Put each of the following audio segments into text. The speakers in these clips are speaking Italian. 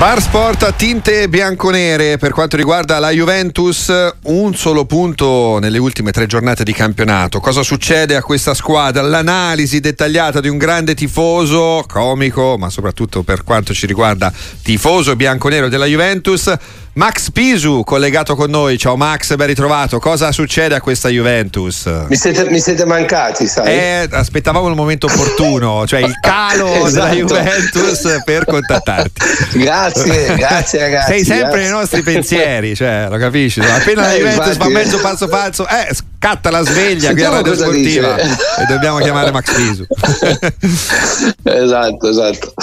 Bar Sport a tinte bianconere per quanto riguarda la Juventus, un solo punto nelle ultime tre giornate di campionato. Cosa succede a questa squadra? L'analisi dettagliata di un grande tifoso, comico, ma soprattutto per quanto ci riguarda tifoso bianconero della Juventus. Max Pisu collegato con noi. Ciao Max, ben ritrovato. Cosa succede a questa Juventus? Mi siete, mi siete mancati, sai? Eh, aspettavamo il momento opportuno, cioè il calo esatto. della Juventus per contattarti. Grazie, grazie ragazzi. Sei sempre grazie. nei nostri pensieri, cioè, lo capisci? Appena la eh, Juventus fa mezzo passo falso, eh, scatta la sveglia qui a Radio Sportiva e dobbiamo chiamare Max Pisu. esatto, esatto.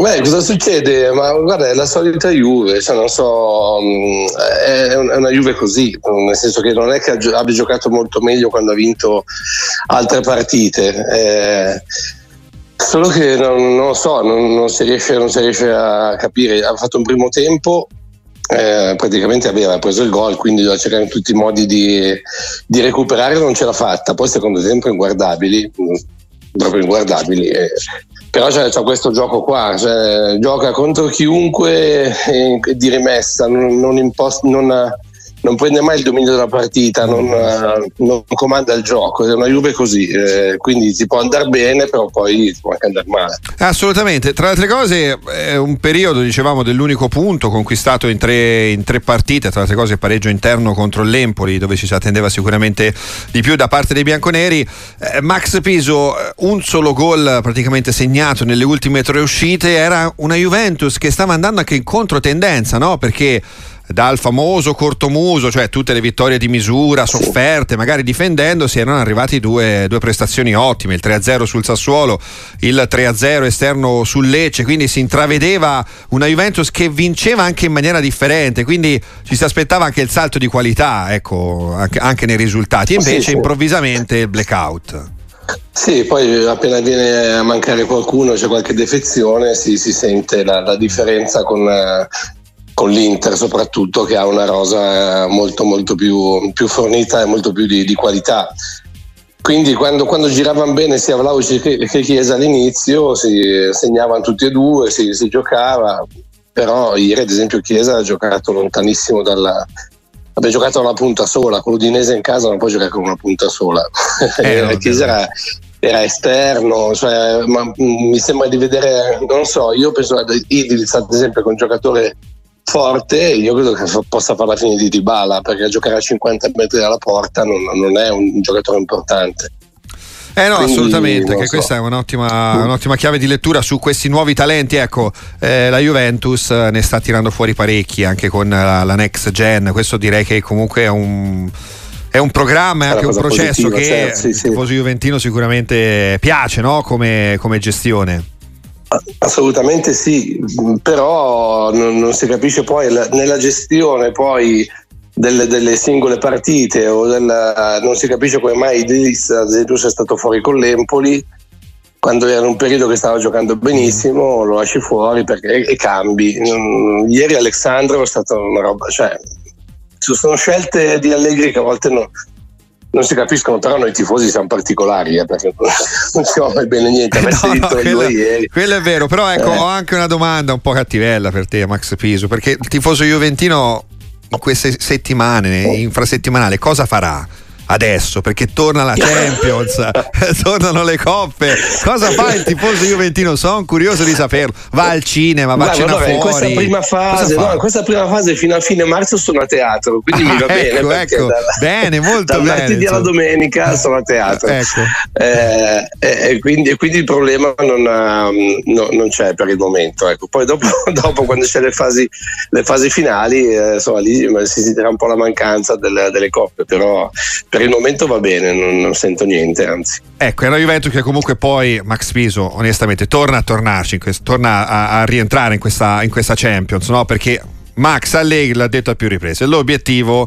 Beh, cosa succede? Ma guarda, è la solita Juve, cioè non so, mm, è una Juve così, nel senso che non è che abbia giocato molto meglio quando ha vinto altre partite. Eh, solo che non, non lo so, non, non, si riesce, non si riesce a capire. Ha fatto un primo tempo eh, praticamente aveva preso il gol, quindi doveva cercare in tutti i modi di, di recuperare, non ce l'ha fatta. Poi secondo tempo inguardabili, proprio inguardabili. Eh, però c'è, c'è, questo gioco qua, cioè, gioca contro chiunque eh, di rimessa, non, non, impost- non non prende mai il dominio della partita, non, uh, non comanda il gioco, è una Juve così, eh, quindi si può andare bene, però poi può anche andare male. Assolutamente, tra le altre cose è un periodo, dicevamo, dell'unico punto conquistato in tre, in tre partite, tra le altre cose pareggio interno contro l'Empoli, dove ci si attendeva sicuramente di più da parte dei bianconeri. Eh, Max Piso, eh, un solo gol praticamente segnato nelle ultime tre uscite, era una Juventus che stava andando anche in controtendenza, no? Perché dal famoso cortomuso, cioè tutte le vittorie di misura, sofferte, magari difendendosi, erano arrivati due, due prestazioni ottime, il 3-0 sul Sassuolo, il 3-0 esterno sul Lecce, quindi si intravedeva una Juventus che vinceva anche in maniera differente, quindi ci si aspettava anche il salto di qualità, ecco, anche, anche nei risultati, invece sì, sì. improvvisamente il blackout. Sì, poi appena viene a mancare qualcuno, c'è qualche defezione, si, si sente la, la differenza con, con l'Inter soprattutto che ha una rosa molto molto più, più fornita e molto più di, di qualità. Quindi quando, quando, giravano bene sia Vlaovic che, Chiesa all'inizio si segnavano tutti e due, si, si, giocava, però ieri ad esempio Chiesa ha giocato lontanissimo dalla... Aveva giocato una punta sola, con l'Udinese in casa non può giocare con una punta sola. Eh, Chiesa era, era esterno, cioè, ma, mi sembra di vedere, non so, io penso ad Idris ad esempio che è un giocatore forte, io credo che possa fare la fine di Dybala perché giocare a 50 metri dalla porta non, non è un giocatore importante. Eh no, Quindi, assolutamente, che so. questa è un'ottima, mm. un'ottima, chiave di lettura su questi nuovi talenti. Ecco, eh, la Juventus ne sta tirando fuori parecchi anche con la, la next gen. Questo direi che comunque è un è un programma, è anche un processo positiva, che certo, sì, sì. il tifoso juventino sicuramente piace no? come, come, gestione. Assolutamente sì, però non, non si capisce poi la, nella gestione poi delle, delle, singole partite o della, non si capisce come mai Idris ad esempio stato fuori con l'Empoli quando era un periodo che stava giocando benissimo lo lasci fuori perché, e, cambi. Ieri Alessandro è stata una roba cioè sono scelte di Allegri che a volte non, non si capiscono, però noi tifosi siamo particolari eh, perché mai bene niente. no, no, quello, quello, è vero, però ecco, eh. ho anche una domanda un po' cattivella per te, Max Piso, perché il tifoso juventino in queste settimane, infrasettimanale, cosa farà? Adesso perché torna la Champions, tornano le coppe. Cosa fa il tifoso juventino? Sono curioso di saperlo. Va al cinema, va a cena fuori. In questa prima fase, no, questa prima fase fino a fine marzo sono a teatro, quindi ah, mi va ecco, bene. Ecco. Dalla, bene, molto dal bene. martedì alla domenica sono a teatro. ecco. eh, eh, quindi, quindi, il problema non, ha, no, non, c'è per il momento. Ecco. Poi dopo, dopo quando c'è le fasi, le fasi finali, eh, insomma, lì si sentirà un po' la mancanza delle, delle coppe, però per il momento va bene, non, non sento niente, anzi. Ecco, è una Juventus che comunque poi Max Piso, onestamente, torna a tornarci, torna a, a, rientrare in questa, in questa Champions, no? Perché Max Allegri l'ha detto a più riprese, l'obiettivo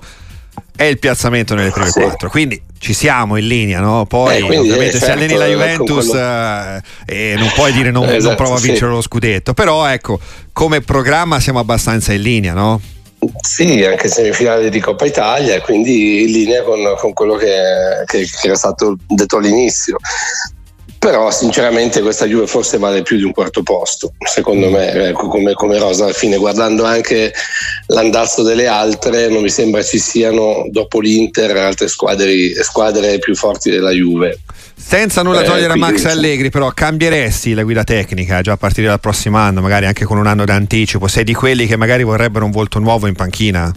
è il piazzamento nelle prime sì. quattro. Quindi ci siamo in linea, no? Poi eh, ovviamente se alleni la Juventus eh, e non puoi dire non, esatto, non provo a vincere sì. lo scudetto, però ecco, come programma siamo abbastanza in linea, no? Sì, anche semifinale di Coppa Italia, quindi in linea con, con quello che, che, che, era stato detto all'inizio. però sinceramente questa Juve forse vale più di un quarto posto secondo me ecco, come, come, rosa alla fine guardando anche l'andazzo delle altre non mi sembra ci siano dopo l'Inter altre squadre, squadre più forti della Juve senza nulla eh, togliere a Max Allegri però cambieresti la guida tecnica già a partire dal prossimo anno magari anche con un anno d'anticipo sei di quelli che magari vorrebbero un volto nuovo in panchina?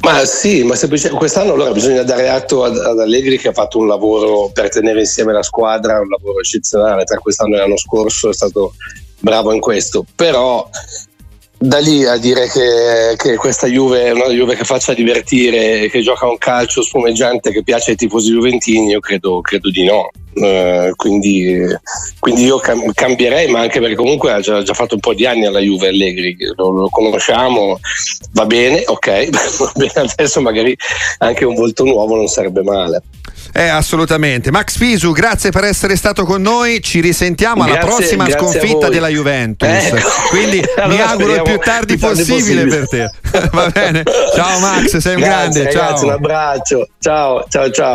Ma sì, ma semplicemente quest'anno allora bisogna dare atto ad, ad, Allegri che ha fatto un lavoro per tenere insieme la squadra, un lavoro eccezionale tra quest'anno e l'anno scorso, è stato bravo in questo, però da lì a dire che, che, questa Juve è una Juve che faccia divertire, che gioca un calcio spumeggiante che piace ai tifosi juventini, io credo, credo di no. Uh, quindi, quindi, io cam- cambierei, ma anche perché comunque ha già, già, fatto un po' di anni alla Juve Allegri, lo, lo conosciamo, va bene, ok, va bene adesso magari anche un volto nuovo non sarebbe male. Eh, assolutamente. Max Fisu, grazie per essere stato con noi. Ci risentiamo alla grazie, prossima grazie sconfitta della Juventus. Ecco. Quindi allora mi auguro il più tardi, più tardi possibile, possibile, per te. Va bene. Ciao Max, sei un grazie, grande. Ragazzi, ciao. un abbraccio. Ciao, ciao, ciao.